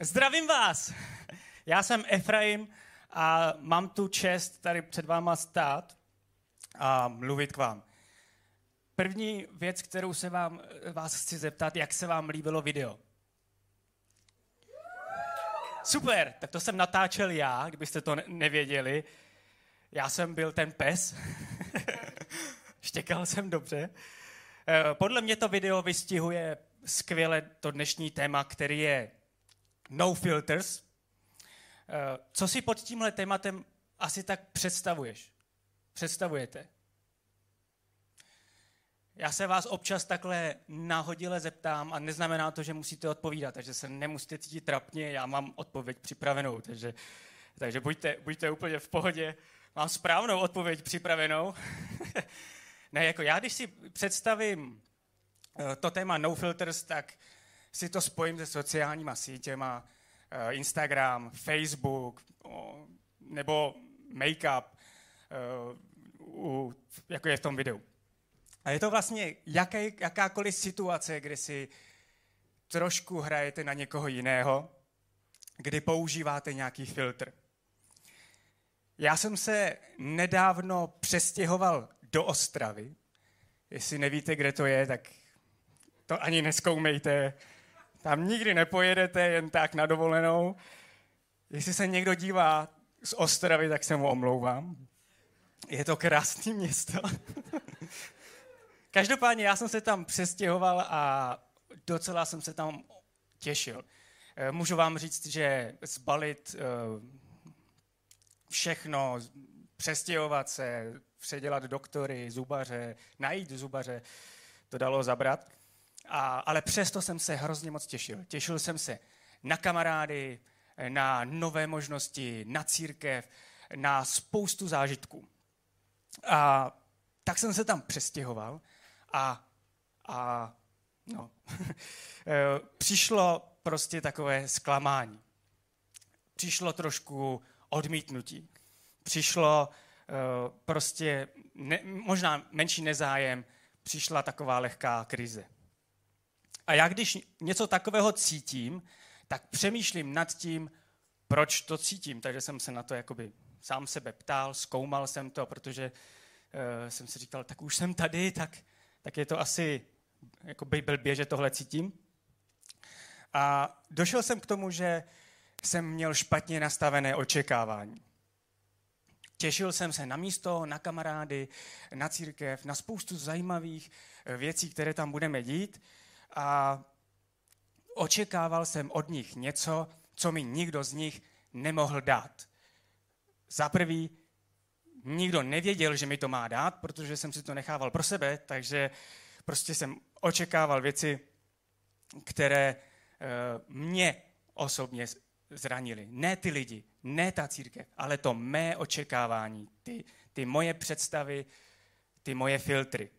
Zdravím vás! Já jsem Efraim a mám tu čest tady před váma stát a mluvit k vám. První věc, kterou se vám, vás chci zeptat, jak se vám líbilo video. Super, tak to jsem natáčel já, kdybyste to nevěděli. Já jsem byl ten pes. Štěkal jsem dobře. Eh, podle mě to video vystihuje skvěle to dnešní téma, který je no filters. Eh, co si pod tímhle tématem asi tak představuješ? Představujete? Já se vás občas takhle nahodile zeptám a neznamená to, že musíte odpovídat, takže se nemusíte cítit trapně, já mám odpověď připravenou, takže, takže buďte, buďte úplně v pohodě. Mám správnou odpověď připravenou. ne, jako já, když si představím eh, to téma no filters, tak si to spojím se sociálníma sítěma, eh, Instagram, Facebook, nebo make-up, eh, jako je v tom videu. A je to vlastně jaké, jakákoliv situace, kdy si trošku hrajete na někoho jiného, kdy používáte nějaký filtr. Já jsem se nedávno přestěhoval do Ostravy. Jestli nevíte, kde to je, tak to ani neskoumejte. Tam nikdy nepojedete jen tak na dovolenou. Jestli se někdo dívá z Ostravy, tak se mu omlouvám. Je to krásné město. Každopádně já jsem se tam přestěhoval a docela jsem se tam těšil. Eh, můžu vám říct, že zbalit eh, všechno, přestěhovat se, předělat doktory, zubaře, najít zubaře, to dalo zabrat. A, ale přesto jsem se hrozně moc těšil. Těšil jsem se na kamarády, na nové možnosti, na církev, na spoustu zážitků. A tak jsem se tam přestěhoval a, a no, přišlo prostě takové zklamání. Přišlo trošku odmítnutí. Přišlo uh, prostě ne, možná menší nezájem, přišla taková lehká krize. A já když něco takového cítím, tak přemýšlím nad tím, proč to cítím. Takže jsem se na to jakoby sám sebe ptal, zkoumal jsem to, protože uh, jsem si říkal, tak už jsem tady, tak, tak je to asi jako blbě, že tohle cítím. A došel jsem k tomu, že jsem měl špatně nastavené očekávání. Těšil jsem se na místo, na kamarády, na církev, na spoustu zajímavých eh, věcí, které tam budeme dít a očekával jsem od nich něco, co mi nikdo z nich nemohl dát. Za prvý, nikdo nevěděl, že mi to má dát, protože jsem si to nechával pro sebe, takže prostě jsem očekával věci, které uh, mě osobně zranili. Ne ty lidi, ne ta církev, ale to mé očekávání, ty, ty moje představy, ty moje filtry.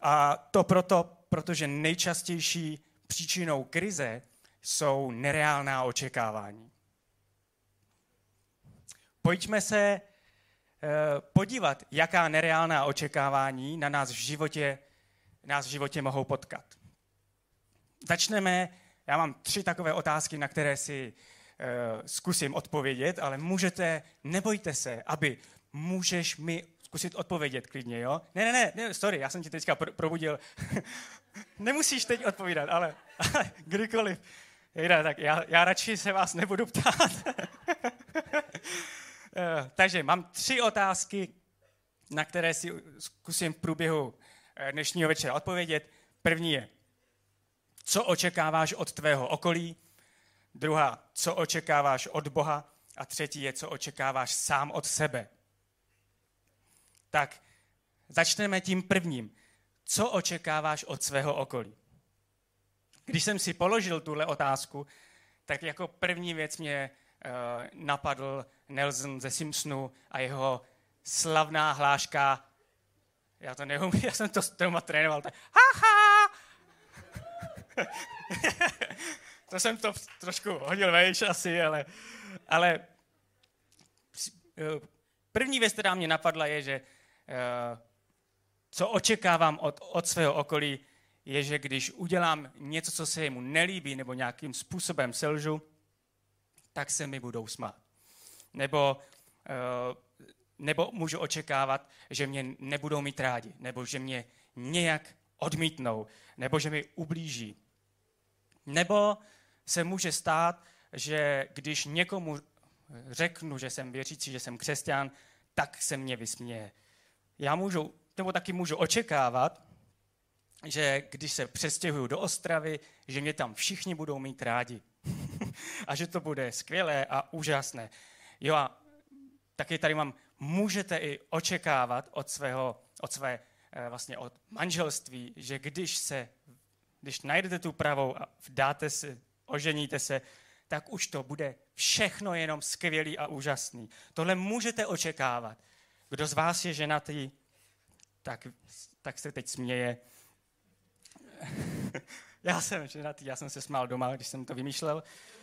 A to proto, protože nejčastější příčinou krize jsou nereálná očekávání. Pojďme se eh, podívat, jaká nereálná očekávání na nás v životě, nás v životě mohou potkat. Začneme já mám tři takové otázky, na které si uh, zkusím odpovědět, ale můžete, nebojte se, aby můžeš mi zkusit odpovědět klidně, jo? Ne, ne, ne, ne sorry, já jsem ti teďka pr- probudil. Nemusíš teď odpovídat, ale, kdykoliv. Jde, tak já, já radši se vás nebudu ptát. Eh, takže mám tři otázky, na které si zkusím v průběhu eh, dnešního večera odpovědět. První je, co očekáváš od tvého okolí, druhá, co očekáváš od Boha a třetí je, co očekáváš sám od sebe. Tak začneme tím prvním. Co očekáváš od svého okolí? Když jsem si položil tuhle otázku, tak jako první věc mě uh, napadl Nelson ze Simpsonu a jeho slavná hláška, já to neumím, já jsem to doma trénoval, tak ha, ha, to jsem to trošku hodil vejš asi, ale, ale první věc, která mě napadla, je, že eh, co očekávám od, od svého okolí, je, že když udělám něco, co se jemu nelíbí, nebo nějakým způsobem selžu, tak se mi budou smát. Nebo, uh, nebo můžu očekávat, že mě nebudou mít rádi, nebo že mě nějak odmítnou, nebo že mi ublíží. Nebo se může stát, že když někomu řeknu, že jsem věřící, že jsem křesťan, tak se mě vysměje. Já můžu, nebo taky můžu očekávat, že když se přestěhuju do Ostravy, že mě tam všichni budou mít rádi. a že to bude skvělé a úžasné. Jo a taky tady mám, můžete i očekávat od svého, od své, eh, vlastně od manželství, že když se, když najdete tu pravou a vdáte se, oženíte se, tak už to bude všechno jenom skvělý a úžasný. Tohle můžete očekávat. Kdo z vás je ženatý, tak, tak se teď směje. já jsem ženatý, já jsem se smál doma, když jsem to vymýšlel.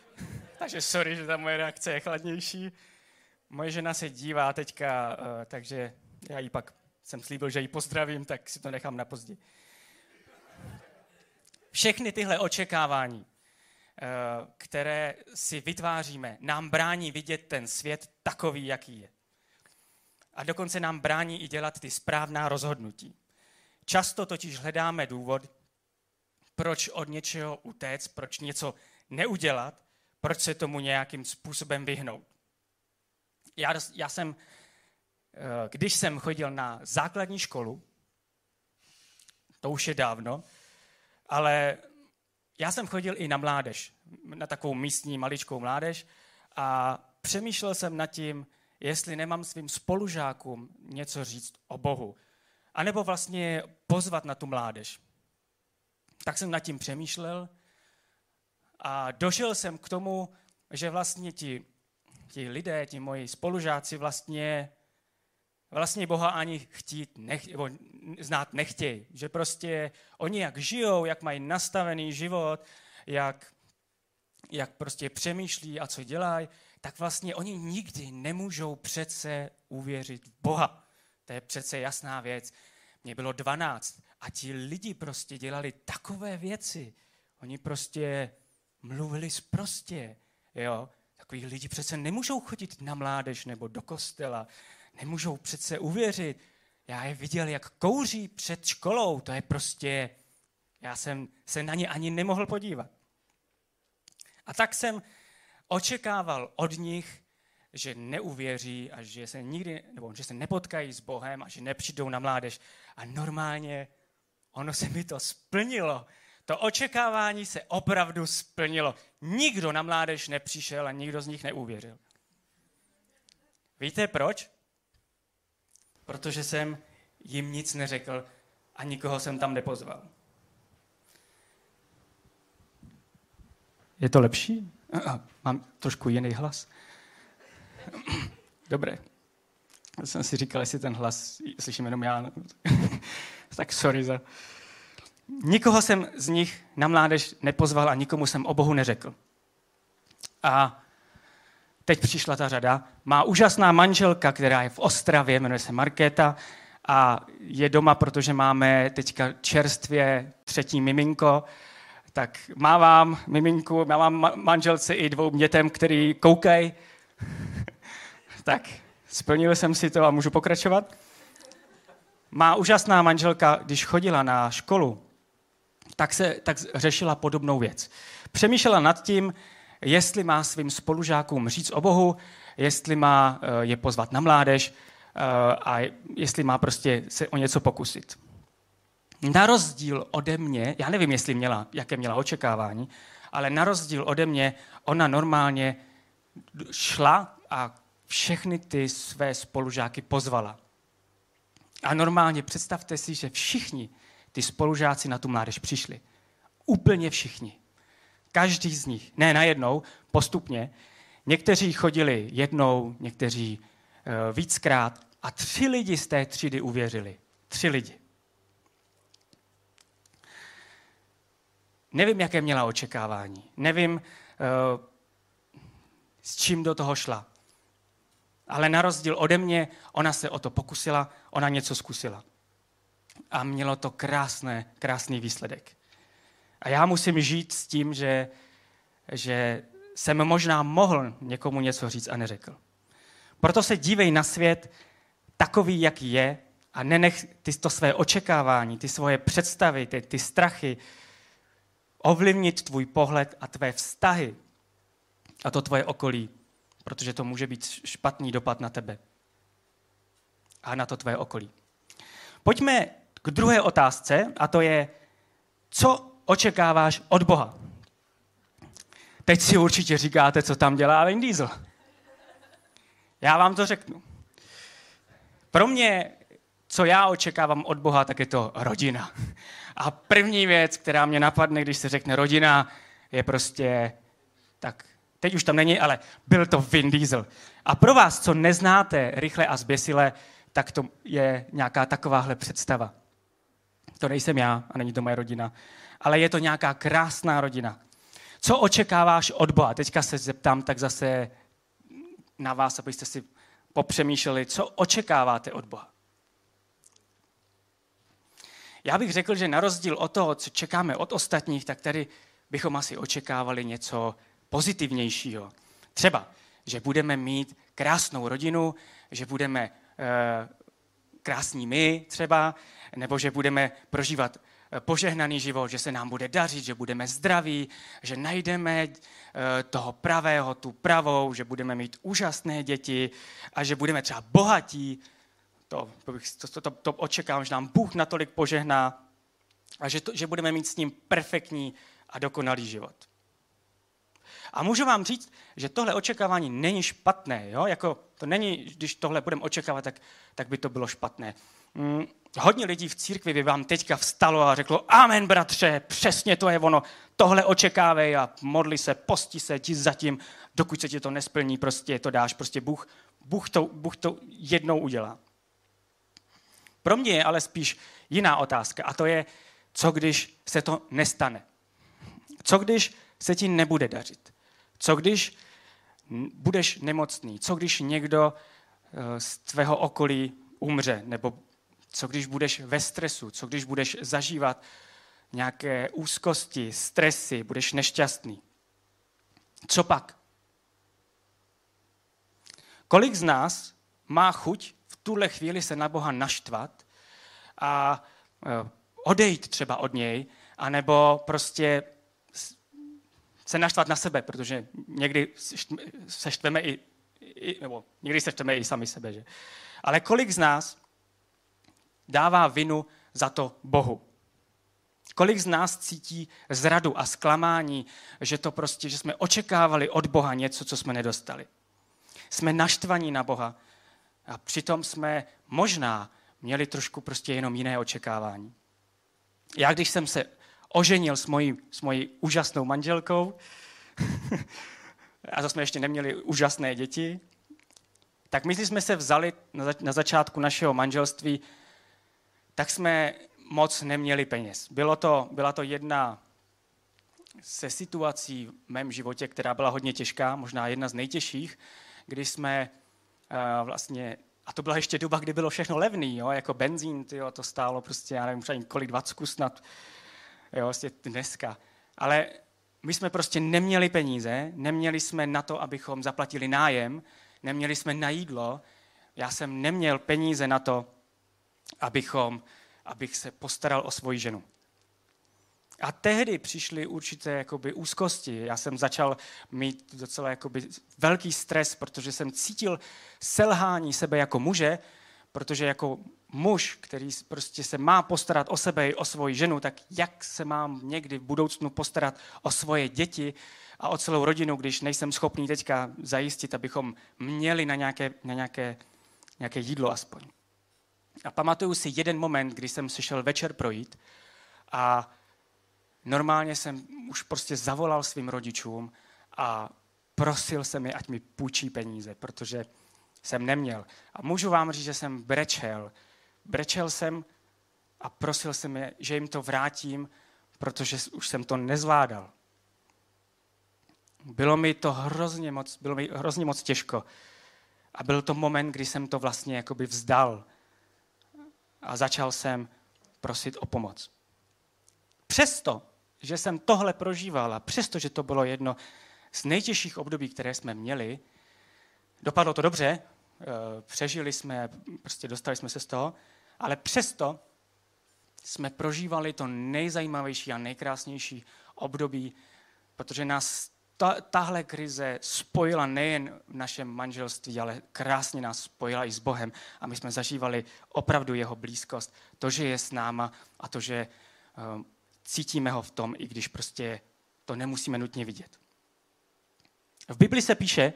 takže sorry, že ta moje reakce je chladnější. Moje žena se dívá teďka, eh, takže já jí pak jsem slíbil, že ji pozdravím, tak si to nechám na později. Všechny tyhle očekávání, eh, které si vytváříme, nám brání vidět ten svět takový, jaký je. A dokonce nám brání i dělat ty správná rozhodnutí. Často totiž hledáme důvod, proč od něčeho utéct, proč něco neudělat, proč se tomu nějakým způsobem vyhnout. Já, já jsem, eh, když jsem chodil na základní školu, to už je dávno, ale já jsem chodil i na mládež, na takovou místní maličkou mládež a přemýšlel jsem nad tím, jestli nemám svým spolužákům něco říct o Bohu. A nebo vlastně pozvat na tu mládež. Tak jsem nad tím přemýšlel a došel jsem k tomu, že vlastně ti, ti lidé, ti moji spolužáci vlastně, vlastně Boha ani chtít, nech, nebo znát nechtějí. Že prostě oni jak žijou, jak mají nastavený život, jak, jak prostě přemýšlí a co dělají, tak vlastně oni nikdy nemůžou přece uvěřit v Boha. To je přece jasná věc. Mně bylo 12 a ti lidi prostě dělali takové věci. Oni prostě mluvili sprostě. Jo? Takový lidi přece nemůžou chodit na mládež nebo do kostela. Nemůžou přece uvěřit. Já je viděl, jak kouří před školou. To je prostě... Já jsem se na ně ani nemohl podívat. A tak jsem očekával od nich, že neuvěří a že se nikdy, nebo že se nepotkají s Bohem a že nepřijdou na mládež. A normálně ono se mi to splnilo. To očekávání se opravdu splnilo. Nikdo na mládež nepřišel a nikdo z nich neuvěřil. Víte proč? Protože jsem jim nic neřekl a nikoho jsem tam nepozval. Je to lepší? Mám trošku jiný hlas. Dobré. Já jsem si říkal, jestli ten hlas slyším jenom já. tak sorry za... Nikoho jsem z nich na mládež nepozval a nikomu jsem o Bohu neřekl. A teď přišla ta řada. Má úžasná manželka, která je v Ostravě, jmenuje se Markéta a je doma, protože máme teďka čerstvě třetí miminko, tak mávám miminku, mávám manželce i dvou dětem, který koukají. tak splnil jsem si to a můžu pokračovat. Má úžasná manželka, když chodila na školu, tak, se, tak řešila podobnou věc. Přemýšlela nad tím, jestli má svým spolužákům říct o Bohu, jestli má eh, je pozvat na mládež eh, a jestli má prostě se o něco pokusit. Na rozdíl ode mě, já nevím, jestli měla, jaké měla očekávání, ale na rozdíl ode mě, ona normálně šla a všechny ty své spolužáky pozvala. A normálně představte si, že všichni ty spolužáci na tu mládež přišli. Úplně všichni. Každý z nich. Ne najednou, postupně. Někteří chodili jednou, někteří uh, víckrát a tři lidi z té třídy uvěřili. Tři lidi. Nevím, jaké měla očekávání. Nevím, uh, s čím do toho šla. Ale na rozdíl ode mě, ona se o to pokusila, ona něco zkusila. a mělo to krásné, krásný výsledek. A já musím žít s tím, že, že jsem možná mohl někomu něco říct a neřekl. Proto se dívej na svět takový, jaký je a nenech ty to své očekávání, ty svoje představy, ty, ty strachy ovlivnit tvůj pohled a tvé vztahy a to tvoje okolí, protože to může být špatný dopad na tebe a na to tvé okolí. Pojďme k druhé otázce a to je, co očekáváš od Boha? Teď si určitě říkáte, co tam dělá Vin Diesel. Já vám to řeknu. Pro mě, co já očekávám od Boha, tak je to rodina. A první věc, která mě napadne, když se řekne rodina, je prostě, tak teď už tam není, ale byl to Vin Diesel. A pro vás, co neznáte rychle a zběsile, tak to je nějaká takováhle představa. To nejsem já a není to moje rodina, ale je to nějaká krásná rodina. Co očekáváš od Boha? Teďka se zeptám tak zase na vás, abyste si popřemýšleli, co očekáváte od Boha. Já bych řekl, že na rozdíl od toho, co čekáme od ostatních, tak tady bychom asi očekávali něco pozitivnějšího. Třeba, že budeme mít krásnou rodinu, že budeme e, krásní my třeba, nebo že budeme prožívat eh, požehnaný život, že se nám bude dařit, že budeme zdraví, že najdeme eh, toho pravého, tu pravou, že budeme mít úžasné děti a že budeme třeba bohatí. To, to, to, to, očekávám, že nám Bůh natolik požehná a že, to, že budeme mít s ním perfektní a dokonalý život. A můžu vám říct, že tohle očekávání není špatné. Jo? Jako to není, když tohle budeme očekávat, tak, tak by to bylo špatné. Hmm, hodně lidí v církvi by vám teďka vstalo a řeklo, amen bratře, přesně to je ono, tohle očekávej a modli se, posti se ti zatím, dokud se ti to nesplní, prostě to dáš, prostě Bůh, Bůh, to, Bůh to jednou udělá. Pro mě je ale spíš jiná otázka a to je, co když se to nestane? Co když se ti nebude dařit? Co když budeš nemocný? Co když někdo eh, z tvého okolí umře nebo co když budeš ve stresu? Co když budeš zažívat nějaké úzkosti, stresy, budeš nešťastný? Co pak? Kolik z nás má chuť tuhle chvíli se na Boha naštvat a e, odejít třeba od něj, anebo prostě se naštvat na sebe, protože někdy se štveme i, i nebo někdy se štveme i sami sebe, že? Ale kolik z nás dává vinu za to Bohu. Kolik z nás cítí zradu a zklamání, že to prostě, že jsme očekávali od Boha něco, co jsme nedostali. Jsme naštvaní na Boha a přitom jsme možná měli trošku prostě jenom jiné očekávání. Já, když jsem se oženil s mojí, s mojí úžasnou manželkou, a to jsme ještě neměli úžasné děti, tak my jsme se vzali na začátku našeho manželství tak jsme moc neměli peněz. Bylo to, byla to jedna se situací v mém životě, která byla hodně těžká, možná jedna z nejtěžších, kdy jsme vlastně, a to byla ještě doba, kdy bylo všechno levný, jo, jako benzín, tyjo, to stálo prostě, já nevím, třeba kolik, 20 snad, jo, vlastně dneska. Ale my jsme prostě neměli peníze, neměli jsme na to, abychom zaplatili nájem, neměli jsme na jídlo, já jsem neměl peníze na to, abychom, abych se postaral o svoji ženu. A tehdy přišly určité jakoby, úzkosti. Já jsem začal mít docela jakoby, velký stres, protože jsem cítil selhání sebe jako muže, protože jako muž, který prostě se má postarat o sebe i o svoji ženu, tak jak se mám někdy v budoucnu postarat o svoje děti a o celou rodinu, když nejsem schopný teďka zajistit, abychom měli na nějaké, na nějaké, nějaké jídlo aspoň. A pamatuju si jeden moment, kdy jsem se šel večer projít a normálně jsem už prostě zavolal svým rodičům a prosil jsem je, ať mi půjčí peníze, protože jsem neměl. A můžu vám říct, že jsem brečel. Brečel jsem a prosil jsem je, že jim to vrátím, protože už jsem to nezvládal. Bylo mi to hrozně moc, bylo mi hrozně moc těžko. A byl to moment, kdy jsem to vlastně jakoby vzdal a začal jsem prosit o pomoc. Přesto, že jsem tohle prožíval a přesto, že to bylo jedno z nejtěžších období, které jsme měli, dopadlo to dobře, eh, přežili jsme, prostě dostali jsme se z toho, ale přesto jsme prožívali to nejzajímavější a nejkrásnější období, protože nás ta, tahle krize spojila nejen v našem manželství, ale krásně nás spojila i s Bohem a my jsme zažívali opravdu jeho blízkost. To, že je s náma a to, že uh, cítíme ho v tom, i když prostě to nemusíme nutně vidět. V Bibli se píše,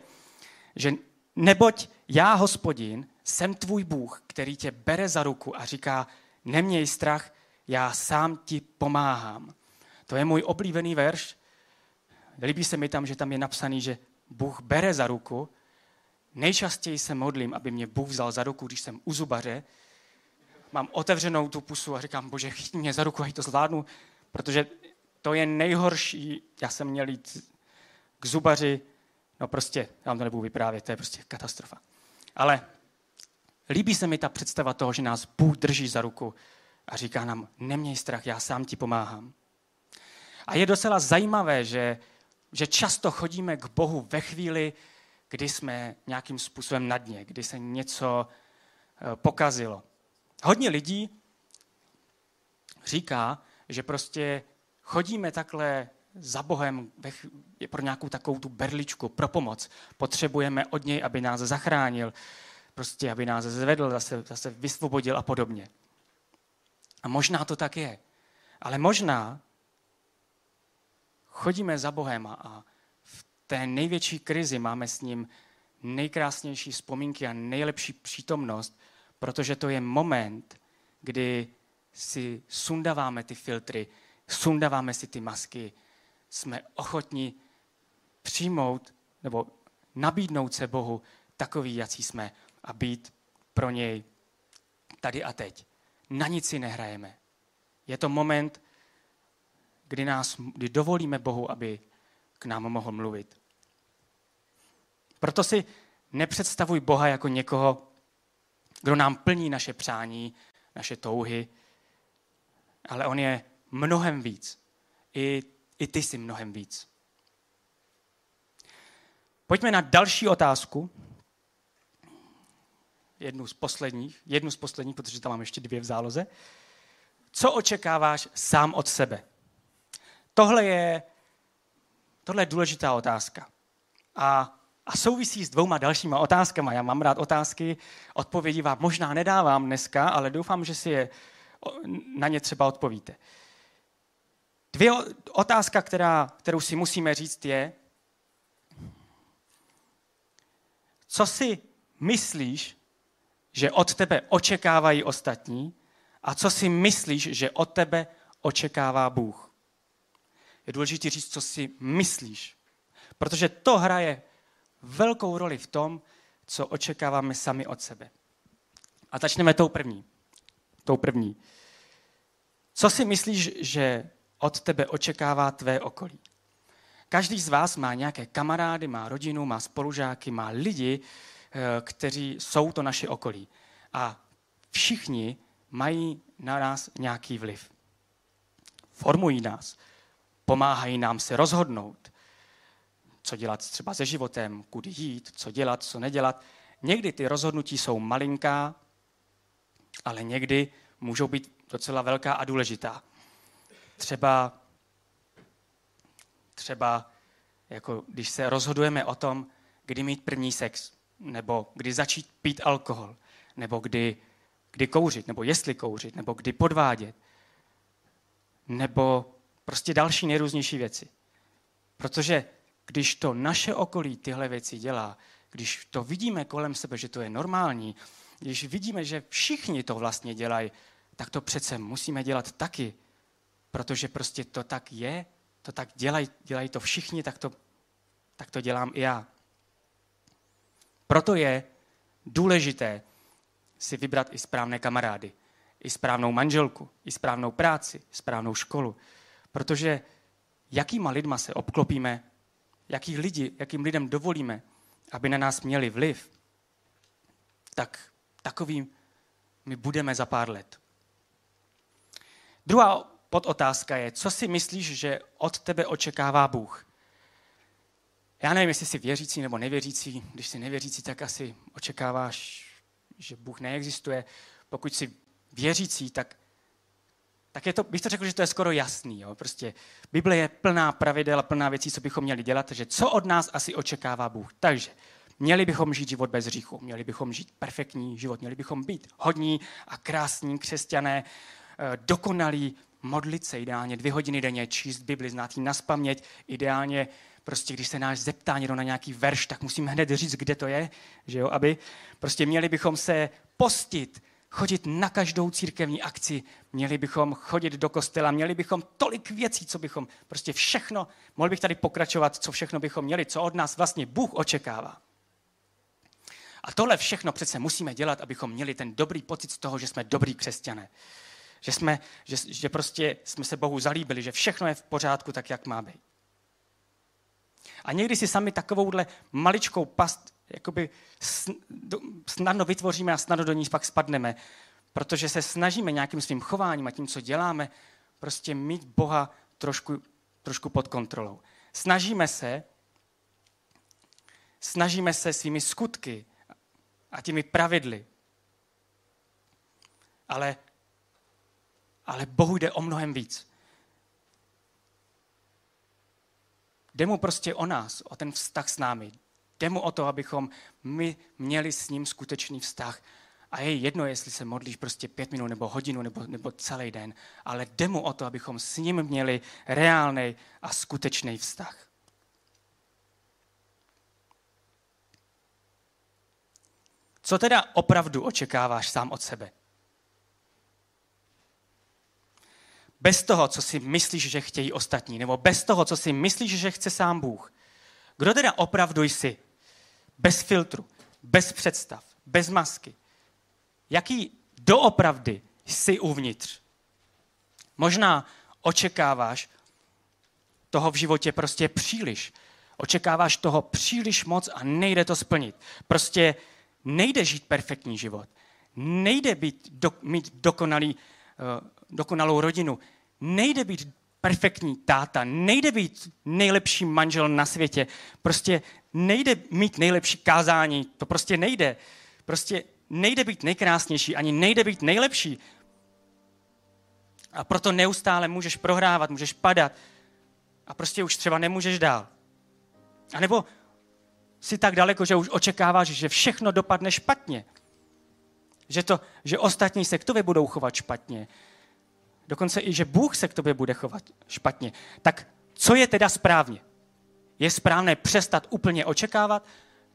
že neboť já, hospodin, jsem tvůj Bůh, který tě bere za ruku a říká, neměj strach, já sám ti pomáhám. To je můj oblíbený verš. Líbí se mi tam, že tam je napsaný, že Bůh bere za ruku. Nejčastěji se modlím, aby mě Bůh vzal za ruku, když jsem u zubaře. Mám otevřenou tu pusu a říkám, bože, chytni mě za ruku, ať to zvládnu, protože to je nejhorší. Já jsem měl jít k zubaři, no prostě, já vám to nebudu vyprávět, to je prostě katastrofa. Ale líbí se mi ta představa toho, že nás Bůh drží za ruku a říká nám, neměj strach, já sám ti pomáhám. A je docela zajímavé, že, že často chodíme k Bohu ve chvíli, kdy jsme nějakým způsobem na dně, kdy se něco eh, pokazilo. Hodně lidí říká, že prostě chodíme takhle za Bohem pro nějakou takovou tu berličku, pro pomoc. Potřebujeme od něj, aby nás zachránil, prostě aby nás zvedl, zase, zase vysvobodil a podobně. A možná to tak je. Ale možná chodíme za Bohem a v té největší krizi máme s ním nejkrásnější vzpomínky a nejlepší přítomnost, protože to je moment, kdy si sundáváme ty filtry, sundáváme si ty masky, jsme ochotní přijmout nebo nabídnout se Bohu takový, jací jsme a být pro něj tady a teď. Na nic si nehrajeme. Je to moment, kdy, nás, kdy dovolíme Bohu, aby k nám mohl mluvit. Proto si nepředstavuj Boha jako někoho, kdo nám plní naše přání, naše touhy, ale on je mnohem víc. I, i ty jsi mnohem víc. Pojďme na další otázku. Jednu z posledních, jednu z posledních, protože tam mám ještě dvě v záloze. Co očekáváš sám od sebe? Tohle je, tohle je důležitá otázka. A, a souvisí s dvouma dalšíma otázkama. Já mám rád otázky, odpovědi vám možná nedávám dneska, ale doufám, že si je, na ně třeba odpovíte. Dvě otázka, která, kterou si musíme říct, je, co si myslíš, že od tebe očekávají ostatní a co si myslíš, že od tebe očekává Bůh. Je důležité říct, co si myslíš, protože to hraje velkou roli v tom, co očekáváme sami od sebe. A začneme tou první. Tou první. Co si myslíš, že od tebe očekává tvé okolí? Každý z vás má nějaké kamarády, má rodinu, má spolužáky, má lidi, eh, kteří jsou to naše okolí. A všichni mají na nás nějaký vliv. Formují nás, pomáhají nám se rozhodnout, co dělat třeba se životem, kudy jít, co dělat, co nedělat. Někdy ty rozhodnutí jsou malinká, ale někdy můžou být docela velká a důležitá. Třeba, třeba jako když se rozhodujeme o tom, kdy mít první sex, nebo kdy začít pít alkohol, nebo kdy, kdy kouřit, nebo jestli kouřit, nebo kdy podvádět, nebo prostě další nejrůznější věci. Protože když to naše okolí tyhle věci dělá, když to vidíme kolem sebe, že to je normální, když vidíme, že všichni to vlastně dělají, tak to přece musíme dělat taky, protože prostě to tak je, to tak dělají, dělají to všichni, tak to, tak to dělám i já. Proto je důležité si vybrat i správné kamarády, i správnou manželku, i správnou práci, správnou školu. Protože jakýma lidma se obklopíme, jaký lidi, jakým lidem dovolíme, aby na nás měli vliv, tak takovým my budeme za pár let. Druhá podotázka je, co si myslíš, že od tebe očekává Bůh? Já nevím, jestli jsi věřící nebo nevěřící. Když jsi nevěřící, tak asi očekáváš, že Bůh neexistuje. Pokud jsi věřící, tak, tak je to, bych to řekl, že to je skoro jasný. Jo? Prostě Bible je plná pravidel a plná věcí, co bychom měli dělat, takže co od nás asi očekává Bůh. Takže měli bychom žít život bez hříchu, měli bychom žít perfektní život, měli bychom být hodní a krásní křesťané, eh, dokonalí, modlit se ideálně dvě hodiny denně, číst Bibli, znát ji naspaměť, ideálně prostě když se náš zeptá někdo na nějaký verš, tak musím hned říct, kde to je, že jo, aby prostě měli bychom se postit, chodit na každou církevní akci, měli bychom chodit do kostela, měli bychom tolik věcí, co bychom, prostě všechno, mohl bych tady pokračovat, co všechno bychom měli, co od nás vlastně Bůh očekává. A tohle všechno přece musíme dělat, abychom měli ten dobrý pocit z toho, že jsme dobrý křesťané. Že, jsme, že, že prostě jsme se Bohu zalíbili, že všechno je v pořádku tak, jak má být. A někdy si sami takovouhle maličkou past jakoby snadno vytvoříme a snadno do ní pak spadneme, protože se snažíme nějakým svým chováním a tím, co děláme, prostě mít Boha trošku, trošku pod kontrolou. Snažíme se, snažíme se svými skutky a těmi pravidly. Ale, ale Bohu jde o mnohem víc. Jde mu prostě o nás, o ten vztah s námi. Jde mu o to, abychom my měli s ním skutečný vztah. A je jedno, jestli se modlíš prostě pět minut nebo hodinu nebo, nebo celý den, ale jde mu o to, abychom s ním měli reálný a skutečný vztah. Co teda opravdu očekáváš sám od sebe? Bez toho, co si myslíš, že chtějí ostatní, nebo bez toho, co si myslíš, že chce sám Bůh. Kdo teda opravdu jsi? Bez filtru, bez představ, bez masky. Jaký doopravdy jsi uvnitř? Možná očekáváš toho v životě prostě příliš. Očekáváš toho příliš moc a nejde to splnit. Prostě nejde žít perfektní život. Nejde být do, mít dokonalý, uh, dokonalou rodinu. Nejde být perfektní táta, nejde být nejlepší manžel na světě, prostě nejde mít nejlepší kázání, to prostě nejde. Prostě nejde být nejkrásnější, ani nejde být nejlepší. A proto neustále můžeš prohrávat, můžeš padat a prostě už třeba nemůžeš dál. A nebo jsi tak daleko, že už očekáváš, že všechno dopadne špatně. Že, to, že ostatní se k tobě budou chovat špatně. Dokonce i, že Bůh se k tobě bude chovat špatně. Tak co je teda správně? Je správné přestat úplně očekávat?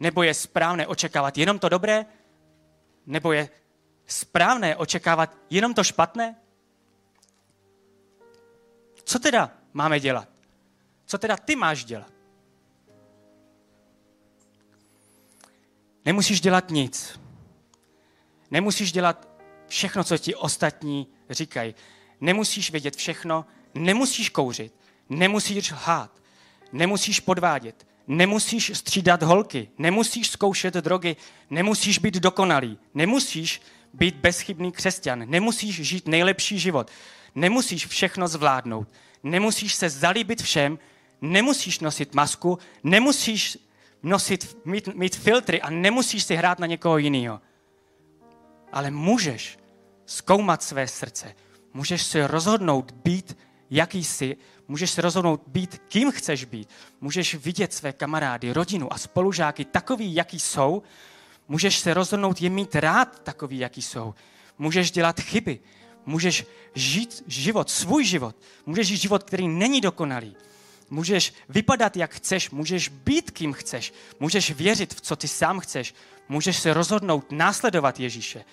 Nebo je správné očekávat jenom to dobré? Nebo je správné očekávat jenom to špatné? Co teda máme dělat? Co teda ty máš dělat? Nemusíš dělat nic. Nemusíš dělat všechno, co ti ostatní říkají. Nemusíš vědět všechno, nemusíš kouřit, nemusíš lhát, nemusíš podvádět, nemusíš střídat holky, nemusíš zkoušet drogy, nemusíš být dokonalý, nemusíš být bezchybný křesťan, nemusíš žít nejlepší život, nemusíš všechno zvládnout, nemusíš se zalíbit všem, nemusíš nosit masku, nemusíš nosit, mít, mít filtry a nemusíš si hrát na někoho jiného. Ale můžeš zkoumat své srdce. Můžeš se rozhodnout být, jaký jsi. Můžeš se rozhodnout být, kým chceš být. Můžeš vidět své kamarády, rodinu a spolužáky takový, jaký jsou. Můžeš se rozhodnout je mít rád takový, jaký jsou. Můžeš dělat chyby. Můžeš žít život, svůj život. Můžeš žít život, který není dokonalý. Můžeš vypadat, jak chceš, můžeš být, kým chceš, můžeš věřit v co ty sám chceš, můžeš se rozhodnout následovat Ježíše.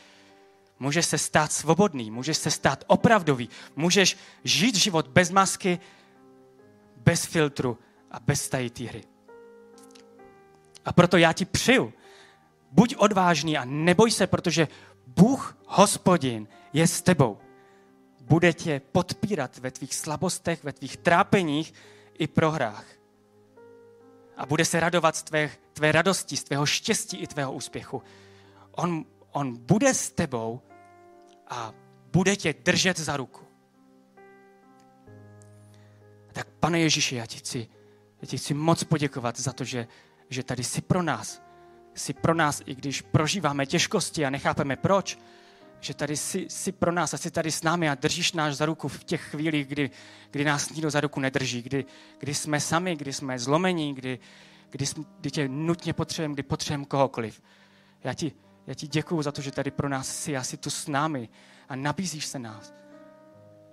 Můžeš se stát svobodný, můžeš se stát opravdový, můžeš žít život bez masky, bez filtru a bez tajitý hry. A proto já ti přeju, buď odvážný a neboj se, protože Bůh, hospodin, je s tebou. Bude tě podpírat ve tvých slabostech, ve tvých trápeních, i prohrách. A bude se radovat z tvé, tvé radosti, z tvého štěstí i tvého úspěchu. On, on bude s tebou a bude tě držet za ruku. Tak pane Ježíši, já ti chci, já ti chci moc poděkovat za to, že, že tady jsi pro nás. Jsi pro nás, i když prožíváme těžkosti a nechápeme proč, že tady jsi, jsi pro nás a jsi tady s námi a držíš nás za ruku v těch chvílích, kdy, kdy nás nikdo za ruku nedrží, kdy, kdy jsme sami, kdy jsme zlomení, kdy, kdy, kdy tě nutně potřebujeme, kdy potřebujeme kohokoliv. Já ti, já ti děkuju za to, že tady pro nás jsi a jsi tu s námi a nabízíš se nás.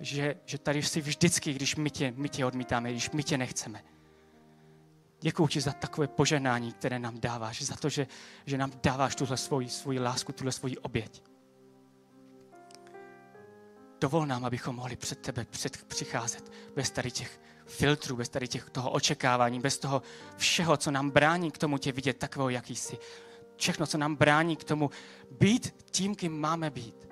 Že, že tady jsi vždycky, když my tě, my tě odmítáme, když my tě nechceme. Děkuji ti za takové poženání, které nám dáváš, za to, že, že nám dáváš tuhle svoji, svoji lásku, tuhle svoji oběť. Dovol nám, abychom mohli před tebe před, přicházet bez tady těch filtrů, bez tady těch toho očekávání, bez toho všeho, co nám brání k tomu tě vidět takového, jaký jsi. Všechno, co nám brání k tomu být tím, kým máme být.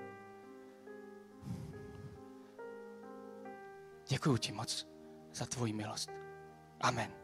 Děkuji ti moc za tvoji milost. Amen.